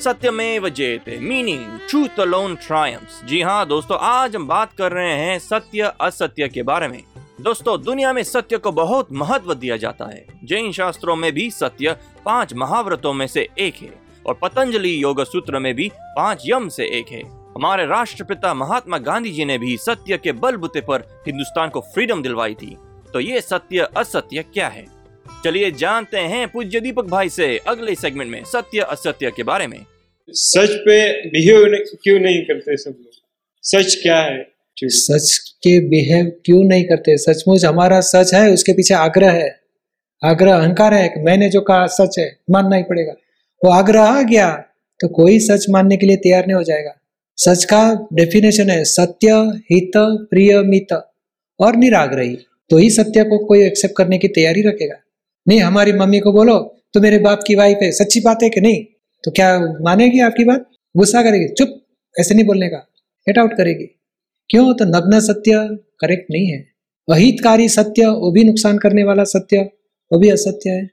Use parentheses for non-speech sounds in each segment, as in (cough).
सत्यमेव जयते meaning truth alone triumphs जी हाँ दोस्तों, आज हम बात कर रहे हैं सत्य, असत्य के बारे में। दोस्तों, दुनिया में सत्य को बहुत महत्व दिया जाता है। जैन शास्त्रों में भी सत्य पाँच महाव्रतों में से एक है और पतंजलि योग सूत्र में भी पाँच यम से एक है। हमारे राष्ट्रपिता महात्मा गांधी जी ने भी सत्य के बलबूते पर हिंदुस्तान को फ्रीडम दिलवाई थी। तो ये सत्य, असत्य क्या है? चलिए जानते हैं पूज्य दीपक भाई से अगले सेगमेंट में सत्य असत्य के बारे में। सच पे बिहेव क्यों नहीं करते सब लोग? सच क्या है? सच के बिहेव क्यों नहीं करते? सचमुच हमारा सच है उसके पीछे आग्रह है। आग्रह अहंकार है कि मैंने जो कहा सच है मानना ही पड़ेगा। वो आग्रह आ गया तो कोई सच मानने के लिए तैयार नहीं हो जाएगा। सच का डेफिनेशन है सत्य हित प्रिय मित। और निराग्रही। तो ही सत्य को कोई एक्सेप्ट करने की तैयारी रखेगा। नहीं, हमारी मम्मी को बोलो तो मेरे बाप की वाइफ है, सच्ची बात है कि नहीं? तो क्या मानेगी आपकी बात? गुस्सा करेगी, चुप, ऐसे नहीं बोलने का गेट आउट करेगी। क्यों? तो नग्न सत्य करेक्ट नहीं है। अहितकारी सत्य, वो भी नुकसान करने वाला सत्य, वो भी असत्य है।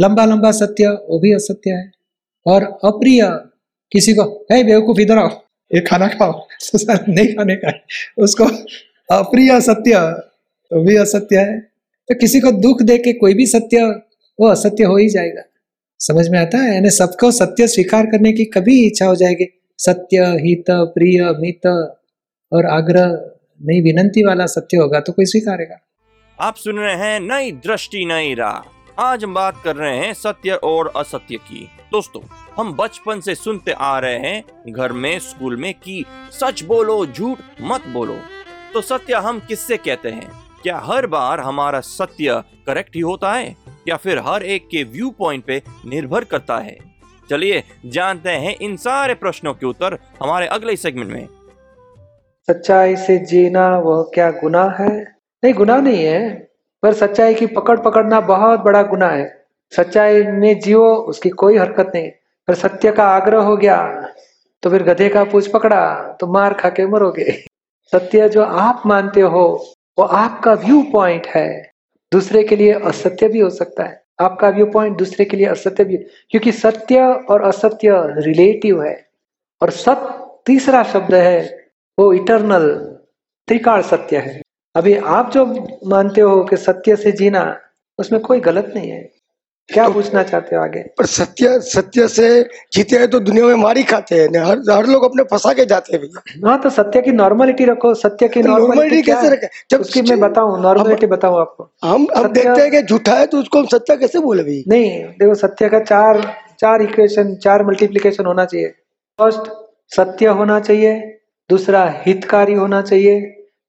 लंबा लंबा सत्य, वो भी असत्य है। और अप्रिय, किसी को, है बेवकूफ़, इधर आओ, ये खाना खाओ। (laughs) नहीं खाने का उसको, अप्रिय सत्य, वो भी असत्य है। तो किसी को दुख दे के कोई भी सत्य वो असत्य हो ही जाएगा। समझ में आता है? यानी सबको सत्य स्वीकार करने की कभी इच्छा हो जाएगी। सत्य, हित, प्रिय, मित और आग्रह नहीं, विनंती वाला सत्य होगा तो कोई स्वीकारेगा। आप सुन रहे हैं नई दृष्टि, नई राह। आज हम बात कर रहे हैं सत्य और असत्य की। दोस्तों, हम बचपन से सुनते आ रहे हैं, घर में, स्कूल में, कि सच बोलो, झूठ मत बोलो। तो सत्य हम किससे कहते हैं? क्या हर बार हमारा सत्य करेक्ट ही होता है? या फिर हर एक के व्यू पॉइंट पे निर्भर करता है? चलिए, जानते हैं इन सारे प्रश्नों के उत्तर हमारे अगले सेगमेंट में। सच्चाई से जीना वह क्या गुनाह है? नहीं, गुनाह नहीं है, पर सच्चाई की पकड़ पकड़ना बहुत बड़ा गुनाह है। सच्चाई में जियो, उसकी कोई हरकत नहीं। पर सत्य का आग्रह हो गया तो फिर गधे का पूछ पकड़ा तो मार खा के मरोगे। सत्य जो आप मानते हो वो आपका व्यू पॉइंट है। दूसरे के लिए असत्य भी हो सकता है। आपका व्यू पॉइंट दूसरे के लिए असत्य भी क्योंकि सत्य और असत्य रिलेटिव है। और सत्य तीसरा शब्द है, वो इटरनल त्रिकाल सत्य है। अभी आप जो मानते हो कि सत्य से जीना, उसमें कोई गलत नहीं है। क्या तो, पूछना चाहते हो आगे? पर सत्य सत्य से जीते हैं तो दुनिया में मारी खाते हैं हर हर लोग अपने फंसा के जाते हैं भैया। हाँ तो सत्य की नॉर्मलिटी रखो सत्य की तो नॉर्मलिटी कैसे रखे? जब उसकी मैं बताऊँ नॉर्मलिटी बताऊँ आपको। हम अब देखते हैं कि झूठा है तो उसको हम सत्य कैसे बोले भाई नहीं देखो सत्य का चार चार इक्वेशन चार मल्टीप्लीकेशन होना चाहिए। फ़र्स्ट सत्य होना चाहिए दूसरा हितकारी होना चाहिए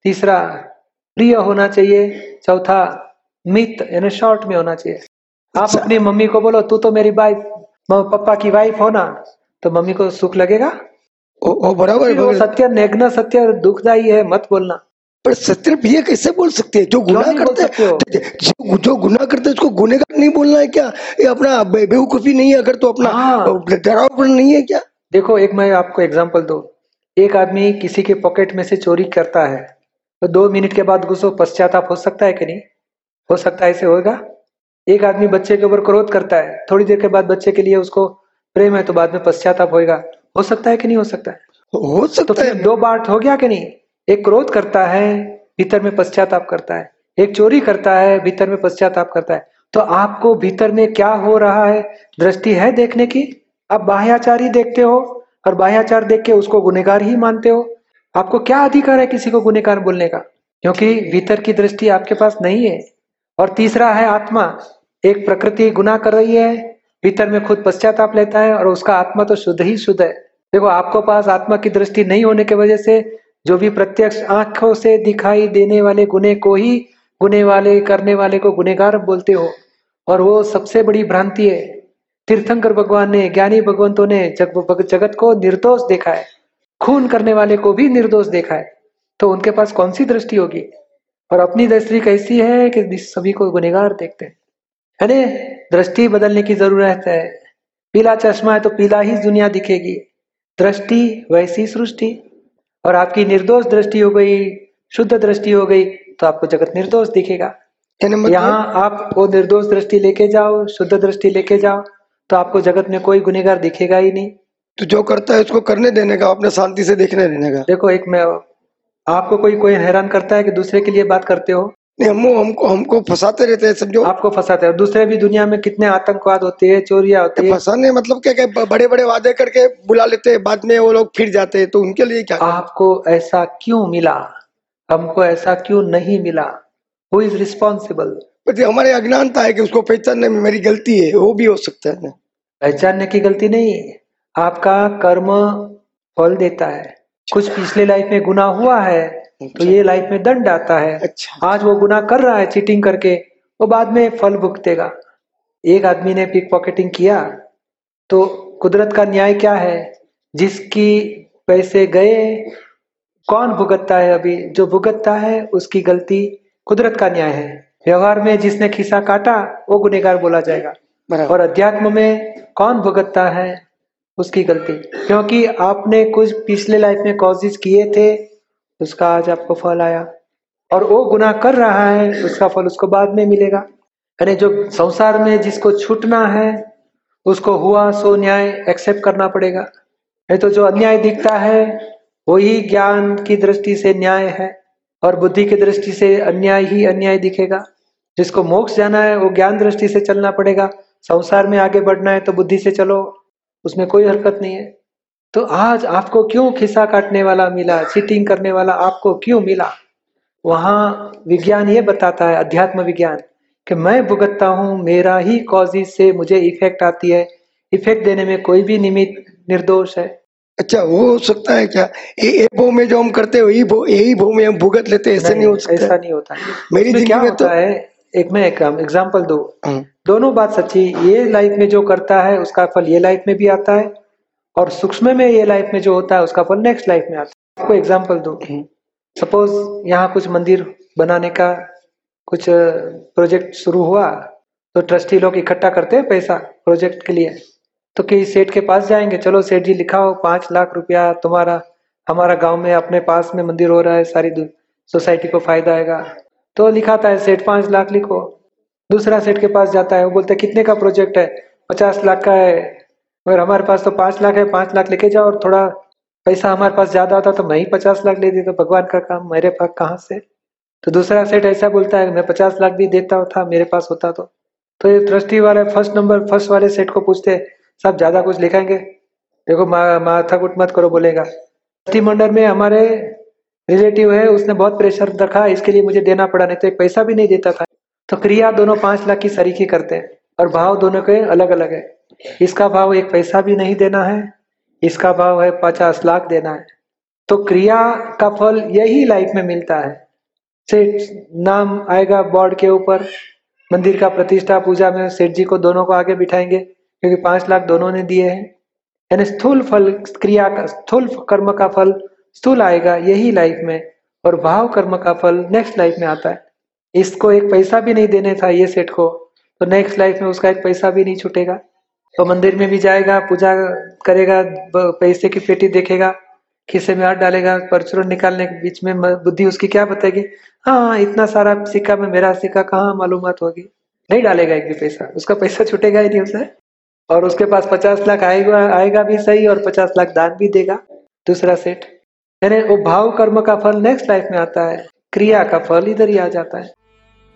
तीसरा प्रिय होना चाहिए चौथा मित यानी शॉर्ट में होना चाहिए। आप अपनी मम्मी को बोलो तू तो मेरी वाइफ पापा की वाइफ हो ना तो मम्मी को सुख लगेगा? ओ, ओ बराबर वो सत्य नेग्न सत्य दुखदाई है मत बोलना। पर सत्य भैया कैसे बोल सकते हैं? जो गुनाह करते हैं जो, जो गुनाह करते हैं उसको गुनेगार नहीं बोलना है क्या? ये अपना बेवकूफ़ी नहीं है अगर तो अपना हाँ। डराव नहीं है क्या? देखो एक मैं आपको एग्ज़ाम्पल दो। एक आदमी किसी के पॉकेट में से चोरी करता है तो दो मिनट के बाद उसको पश्चाताप हो सकता है कि नहीं? हो सकता है ऐसे होगा एक आदमी बच्चे के ऊपर क्रोध करता है थोड़ी देर के बाद बच्चे के लिए उसको प्रेम है तो बाद में पश्चाताप होगा हो सकता है कि नहीं हो सकता है? हो सकता तो है। दो बात हो गया कि नहीं? एक क्रोध करता है भीतर में पश्चाताप करता है। एक चोरी करता है भीतर में पश्चाताप करता है। तो आपको भीतर में क्या हो रहा है? दृष्टि है देखने की? आप बाह्याचार ही देखते हो और बाह्याचार देख के उसको गुनेगार ही मानते हो। आपको क्या अधिकार है किसी को गुनेगार बोलने का? क्योंकि भीतर की दृष्टि आपके पास नहीं है। और तीसरा है आत्मा। एक प्रकृति गुना कर रही है भीतर में खुद पश्चाताप लेता है और उसका आत्मा तो शुद्ध ही शुद्ध है। देखो आपको पास आत्मा की दृष्टि नहीं होने की वजह से जो भी प्रत्यक्ष आँखों से दिखाई देने वाले गुने को ही गुने वाले करने वाले को गुनेगार बोलते हो। और वो सबसे बड़ी भ्रांति है। तीर्थंकर भगवान ने ज्ञानी भगवंतों ने जग, जगत को निर्दोष देखा है। खून करने वाले को भी निर्दोष देखा है। तो उनके पास कौन सी दृष्टि होगी? और अपनी दृष्टि कैसी है कि सभी को गुनेगार देखते हैं? ना? दृष्टि बदलने की ज़रूरत है। पीला चश्मा है तो पीला ही दुनिया दिखेगी। दृष्टि वैसी सृष्टि। और आपकी निर्दोष दृष्टि हो गई शुद्ध दृष्टि हो गई तो आपको जगत निर्दोष दिखेगा। मतलब यहाँ आप वो निर्दोष दृष्टि लेके जाओ शुद्ध दृष्टि लेके जाओ तो आपको जगत में कोई गुनेगार दिखेगा ही नहीं। तो जो करता है उसको करने देने का अपने शांति से देखने देने का। देखो एक मैं आपको कोई कोई हैरान करता है कि दूसरे के लिए बात करते हो? नहीं हम हमको हमको फंसाते रहते हैं समझो आपको फंसाते हो। दूसरे भी दुनिया में कितने आतंकवाद होते हैं चोरियाँ होती है। फंसाने मतलब क्या क्या बड़े बड़े वादे करके बुला लेते हैं बाद में वो लोग फिर जाते हैं तो उनके लिए क्या? आपको ऐसा क्यों मिला? हमको ऐसा क्यों नहीं मिला? हु इज़ रिस्पॉन्सिबल हमारे अज्ञानता है कि उसको पहचानने में मेरी गलती है वो भी हो सकता है। पहचानने की गलती नहीं आपका कर्म फल देता है। कुछ पिछले लाइफ में गुना हुआ है तो ये लाइफ में दंड आता है। अच्छा। आज वो गुना कर रहा है चीटिंग करके वो बाद में फल भुगतेगा। एक आदमी ने पिक पॉकेटिंग किया तो कुदरत का न्याय क्या है? जिसकी पैसे गए कौन भुगतता है अभी? जो भुगतता है उसकी गलती कुदरत का न्याय है। व्यवहार में जिसने खिस्सा काटा वो गुनेगार बोला जाएगा। और अध्यात्म में कौन भुगतता है? उसकी गलती। क्योंकि आपने कुछ पिछले लाइफ में कॉजेज किए थे, उसका आज आपको फल आया। और वो गुनाह कर रहा है, उसका फल उसको बाद में मिलेगा। यानी जो संसार में जिसको छूटना है, उसको हुआ, सो न्याय एक्सेप्ट करना पड़ेगा। नहीं तो जो अन्याय दिखता है, वही ज्ञान की दृष्टि से न्याय है, और बुद्धि की दृष्टि से अन्याय ही अन्याय दिखेगा। जिसको मोक्ष जाना है, वो ज्ञान दृष्टि से चलना पड़ेगा। संसार में आगे बढ़ना है तो बुद्धि से चलो। उसमें कोई हरकत नहीं है। तो आज आपको क्यों खिस्सा काटने वाला मिला चीटिंग करने वाला आपको क्यों मिला? वहाँ विज्ञान ये बताता है अध्यात्म विज्ञान कि मैं भुगतता हूँ मेरा ही कॉजेज से मुझे इफ़ेक्ट आती है। इफ़ेक्ट देने में कोई भी निमित निर्दोष है। अच्छा वो हो सकता है क्या? ये ये भो में जो हम करते हैं वही भो यही भो में हम भुगत लेते ऐसा नहीं हो सकता? ऐसा नहीं होता। मेरी ज़िंदगी क्या में तो होता है एक मैं एक एग्जांपल दो। दोनों बात सच्ची ये लाइफ में जो करता है, उसका फल ये लाइफ में भी आता है और सूक्ष्म में ये लाइफ में जो होता है, उसका फल नेक्स्ट लाइफ में आता है। आपको एग्ज़ाम्पल दो। सपोज़ यहाँ कुछ मंदिर बनाने का कुछ प्रोजेक्ट शुरू हुआ तो ट्रस्टी लोग इकट्ठा करते हैं पैसा प्रोजेक्ट के लिए। तो कि सेठ के पास जाएँगे, चलो सेठ जी लिखाओ, पाँच लाख रुपया तुम्हारा, हमारा गाँव में, अपने पास में मंदिर हो रहा है, सारी सोसाइटी को फ़ायदा आएगा। तो लिखाता है, सेठ, पाँच लाख लिखो। दूसरा सेठ के पास जाता है, वो बोलते है, कितने का प्रोजेक्ट है? पचास लाख का है। मगर हमारे पास तो पाँच लाख है, पाँच लाख लेके जाओ और थोड़ा पैसा हमारे पास ज़्यादा होता तो मैं ही पचास लाख ले देता, भगवान का काम, मेरे पास कहाँ से? तो दूसरा सेठ ऐसा बोलता है, मैं पचास लाख भी देता था, मेरे पास होता तो। तो ये ट्रस्टी वाले फ़र्स्ट नंबर, फ़र्स्ट वाले सेठ को पूछते साहब ज़्यादा कुछ लिखाएँगे? देखो माथा कुट मत करो, बोलेगा। ट्रस्टी मंडल में हमारे रिलेटिव है, उसने बहुत प्रेशर रखा, इसके लिए मुझे देना पड़ा, नहीं तो एक पैसा भी नहीं देता था। तो क्रिया दोनों पाँच लाख की सरीखी करते हैं और भाव दोनों के अलग अलग है। इसका भाव एक पैसा भी नहीं देना है, इसका भाव है पचास लाख देना है। तो क्रिया का फल यही लाइफ में मिलता है। सेठ, नाम आएगा बोर्ड के ऊपर, मंदिर का प्रतिष्ठा, पूजा में सेठ जी को दोनों को आगे बिठाएँगे, क्योंकि पाँच लाख दोनों ने दिए हैं। यानी स्थूल फल, क्रिया का, स्थूल कर्म का फल स्थूल आएगा यही लाइफ में, और भाव कर्म का फल नेक्स्ट लाइफ में आता है। इसको एक पैसा भी नहीं देने था ये सेठ को तो नेक्स्ट लाइफ में उसका एक पैसा भी नहीं छूटेगा। तो मंदिर में भी जाएगा, पूजा करेगा पैसे की पेटी देखेगा खिस्से में हाथ डालेगा परचूरण निकालने के बीच में बुद्धि उसकी क्या बताएगी? हाँ इतना सारा सिक्का में मेरा सिक्का कहाँ मालूमात होगी? नहीं डालेगा एक भी पैसा, उसका पैसा छूटेगा ही नहीं उसे। और उसके पास पचास लाख आएगा आएगा भी सही और पचास लाख दान भी देगा, दूसरा सेठ। यानी वो भाव कर्म का फल नेक्स्ट लाइफ में आता है, क्रिया का फल इधर ही आ जाता है।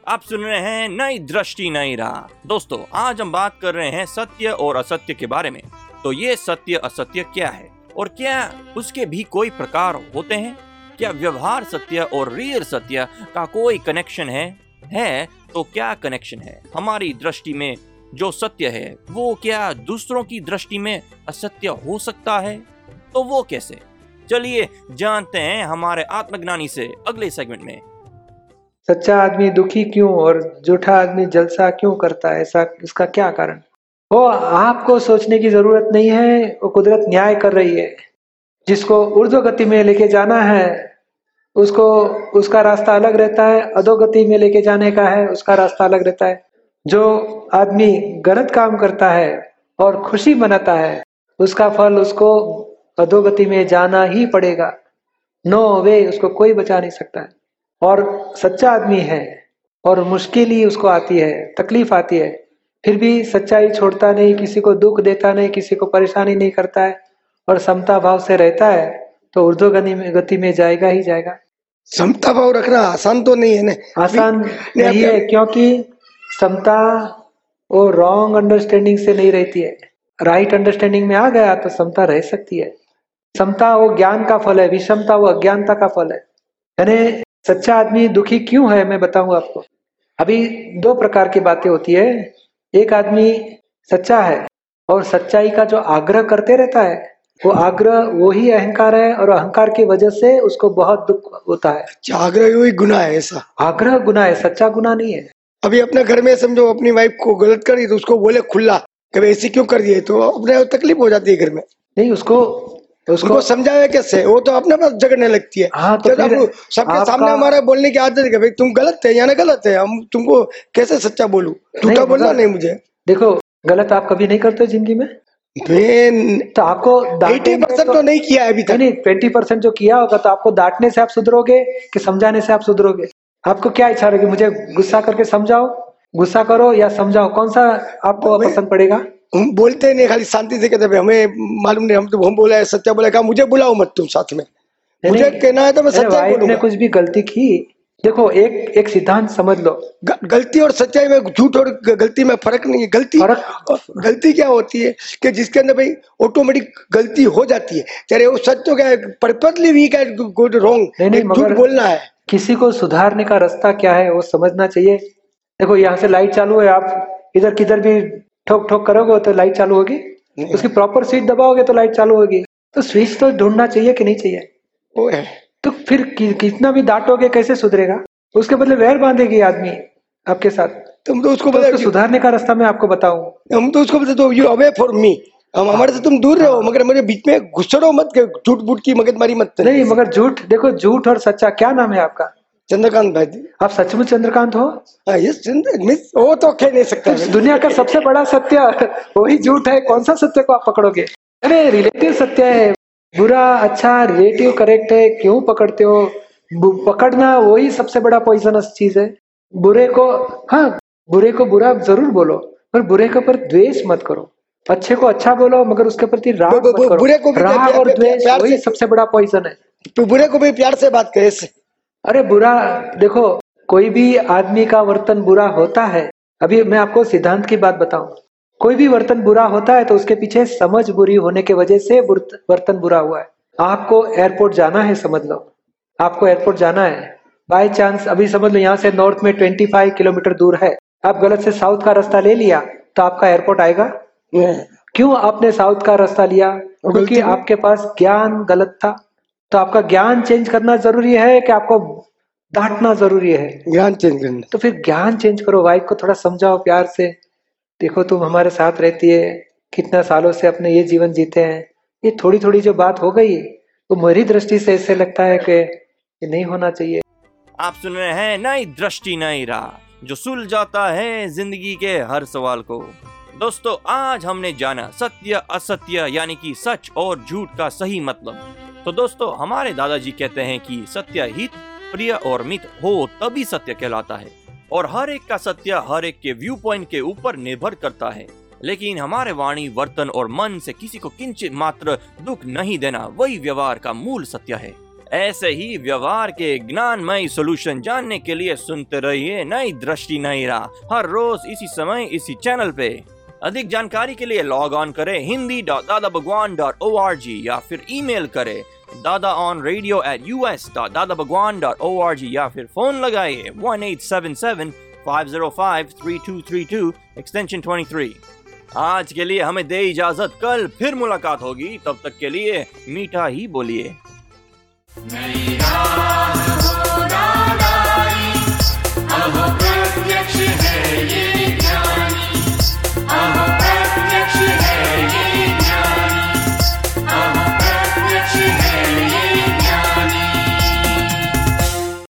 आप सुन रहे हैं नई दृष्टि, नई राह। दोस्तों, आज हम बात कर रहे हैं सत्य और असत्य के बारे में। तो ये सत्य, असत्य क्या है? और क्या उसके भी कोई प्रकार होते हैं? क्या व्यवहार सत्य और रियल सत्य का कोई कनेक्शन है? है तो क्या कनेक्शन है? हमारी दृष्टि में जो सत्य है, वो क्या दूसरों की दृष्टि में असत्य हो सकता है? तो वो कैसे? चलिए जानते हैं हमारे आत्मज्ञानी से अगले सेगमेंट में। सच्चा आदमी दुखी क्यों और झूठा आदमी जलसा क्यों करता है? ऐसा इसका क्या कारण? वो आपको सोचने की ज़रूरत नहीं है, वो कुदरत न्याय कर रही है। जिसको ऊर्ध्व गति में लेके जाना है, उसको, उसका रास्ता अलग रहता है। अधोगति में लेके जाने का है, उसका रास्ता अलग रहता है। जो आदमी गलत काम करता है और खुशी मनाता है, उसका फल उसको अधोगति में जाना ही पड़ेगा। नो वे उसको कोई बचा नहीं सकता है। और सच्चा आदमी है और मुश्किल ही उसको आती है तकलीफ़ आती है। फिर भी सच्चाई छोड़ता नहीं किसी को दुख देता नहीं किसी को परेशानी नहीं करता है और समता भाव से रहता है तो उर्दू गति में गति में जाएगा ही जाएगा। समता भाव रखना आसान तो नहीं है ना? आसान नहीं, नहीं है क्योंकि समता वो रॉन्ग अंडरस्टैंडिंग से नहीं रहती है। राइट अंडरस्टैंडिंग में आ गया तो समता रह सकती है। समता वो ज्ञान का फल है विषमता वो अज्ञानता का फल है। यानी सच्चा आदमी दुखी क्यों है मैं बताऊँ आपको। अभी दो प्रकार की बातें होती है। एक आदमी सच्चा है और सच्चाई का जो आग्रह करते रहता है वो आग्रह वो ही अहंकार है और अहंकार की वजह से उसको बहुत दुख होता है। आग्रह वही गुना है ऐसा? आग्रह गुना है सच्चा गुना नहीं है। अभी अपने घर में समझो अपनी वाइफ को गलत करी तो उसको बोले खुला कभी ऐसी क्यों कर दिए? तो अपने तकलीफ़ हो जाती है घर में। नहीं उसको उसको उसको समझावे कैसे? वो तो अपने पास झगड़ने लगती है। हाँ, तो आप सबके सामने हमारा बोलने की आदत है भाई तुम गलत है या ना गलत है हम तुमको कैसे सच्चा बोलूँ? झूठा बोलना नहीं मुझे। देखो गलत आप कभी नहीं करते ज़िंदगी में? तो आपको एटी परसेंट तो नहीं किया है अभी तक। नहीं ट्वेंटी परसेंट जो किया होगा तो आपको डांटने से आप सुधरोगे कि समझाने से आप सुधरोगे? आपको क्या इच्छा रहेगी? मुझे गुस्सा करके समझाओ। गुस्सा करो या समझाओ? कौन सा आपको पसंद पड़ेगा? हम बोलते नहीं खाली शांति से कहते हमें मालूम नहीं हम तो हम बोला है सच्चा बोला कहा मुझे बुलाओ मत तुम साथ में। मुझे कहना है तो मैं सच्चाई बोलूँगा। कुछ भी गलती की देखो एक एक सिद्धांत समझ लो। ग- गलती और सच्चाई में झूठ और गलती में फ़र्क नहीं है। गलती फर्क- गलती क्या होती है कि जिसके अंदर भाई ऑटोमेटिक गलती हो जाती है। चाहे वो सच तो क्या है पर्पजली वीक है गुड रॉन्ग झूठ बोलना है। किसी को सुधारने का रास्ता क्या है वो समझना चाहिए। देखो यहाँ से लाइट चालू है आप इधर किधर भी ठोक ठोक करोगे तो लाइट चालू होगी? उसकी प्रॉपर स्विच दबाओगे तो लाइट चालू होगी। तो स्विच तो ढूंढना चाहिए कि नहीं चाहिए? वो है। तो फिर कि, कितना भी डांटोगे कैसे सुधरेगा? उसके बदले वैर बांधेगी आदमी आपके साथ। तुम तो उसको तो उसको सुधारने का रास्ता मैं आपको बताऊँ। हम तो उसको बोलते तो यू अवे फॉर मी हम हमारे से तुम दूर रहो मगर मेरे बीच में घुसड़ो मत झूठ बूठ की मगजमारी मत नहीं मगर झूठ देखो झूठ और सच्चा क्या नाम है आपका? चंद्रकांत भाई जी। आप सचमुच चंद्रकांत हो? हाँ मिस वो तो कह नहीं सकता तो दुनिया का सबसे बड़ा सत्य वही झूठ है कौन सा सत्य को आप पकड़ोगे? अरे रिलेटिव सत्य है। बुरा अच्छा रिलेटिव करेक्ट है क्यों पकड़ते हो? पकड़ना वही सबसे बड़ा पॉइजनस चीज़ है। बुरे को हाँ बुरे को बुरा ज़रूर बोलो पर बुरे के ऊपर द्वेष मत करो। अच्छे को अच्छा बोलो मगर उसके प्रति राग बुरे को भी राग और द्वेष वही सबसे बड़ा पॉइजन है। तो बुरे को भी प्यार से बात करे अरे बुरा देखो कोई भी आदमी का वर्तन बुरा होता है अभी मैं आपको सिद्धांत की बात बताऊँ। कोई भी वर्तन बुरा होता है तो उसके पीछे समझ बुरी होने की वजह से वर्तन बुरा हुआ है। आपको एयरपोर्ट जाना है समझ लो। आपको एयरपोर्ट जाना है। बाय चांस अभी समझ लो यहाँ से नॉर्थ में 25 किलोमीटर दूर है। आप गलत से साउथ का रास्ता ले लिया तो आपका एयरपोर्ट आएगा? क्यों आपने साउथ का रास्ता लिया? क्योंकि आपके पास ज्ञान गलत था। तो आपका ज्ञान चेंज करना ज़रूरी है कि आपको डांटना ज़रूरी है? ज्ञान चेंज करना। तो फिर ज्ञान चेंज करो वाइफ को थोड़ा समझाओ प्यार से। देखो तुम हमारे साथ रहती है कितना सालों से अपने ये जीवन जीते हैं। ये थोड़ी थोड़ी जो बात हो गई तो मेरी दृष्टि से ऐसे लगता है कि ये नहीं होना चाहिए। आप सुन रहे हैं नई दृष्टि नई राह जो सुलझाता है ज़िंदगी के हर सवाल को। दोस्तों आज हमने जाना सत्य असत्य यानी कि सच और झूठ का सही मतलब। तो दोस्तों, हमारे दादाजी कहते हैं कि सत्य हित, प्रिय और मित हो तभी सत्य कहलाता है। और हर एक का सत्य हर एक के व्यू पॉइंट के ऊपर निर्भर करता है। लेकिन हमारे वाणी, वर्तन और मन से किसी को किंचित मात्र दुख नहीं देना, वही व्यवहार का मूल सत्य है। ऐसे ही व्यवहार के ज्ञानमय सॉल्यूशन जानने के लिए सुनते रहिए नई दृष्टि, नई राह। हर रोज इसी समय, इसी चैनल पे। अधिक जानकारी के लिए लॉग ऑन करें Hindi dot Dada Bhagwan dot O R G या फिर ईमेल करें। Dada on radio at U S dot Dada Bhagwan dot O R G या फिर फ़ोन लगाइए one eight seven seven five zero five three two three two extension twenty three आज के लिए हमें दे इजाज़त। कल फिर मुलाकात होगी। तब तक के लिए मीठा ही बोलिए।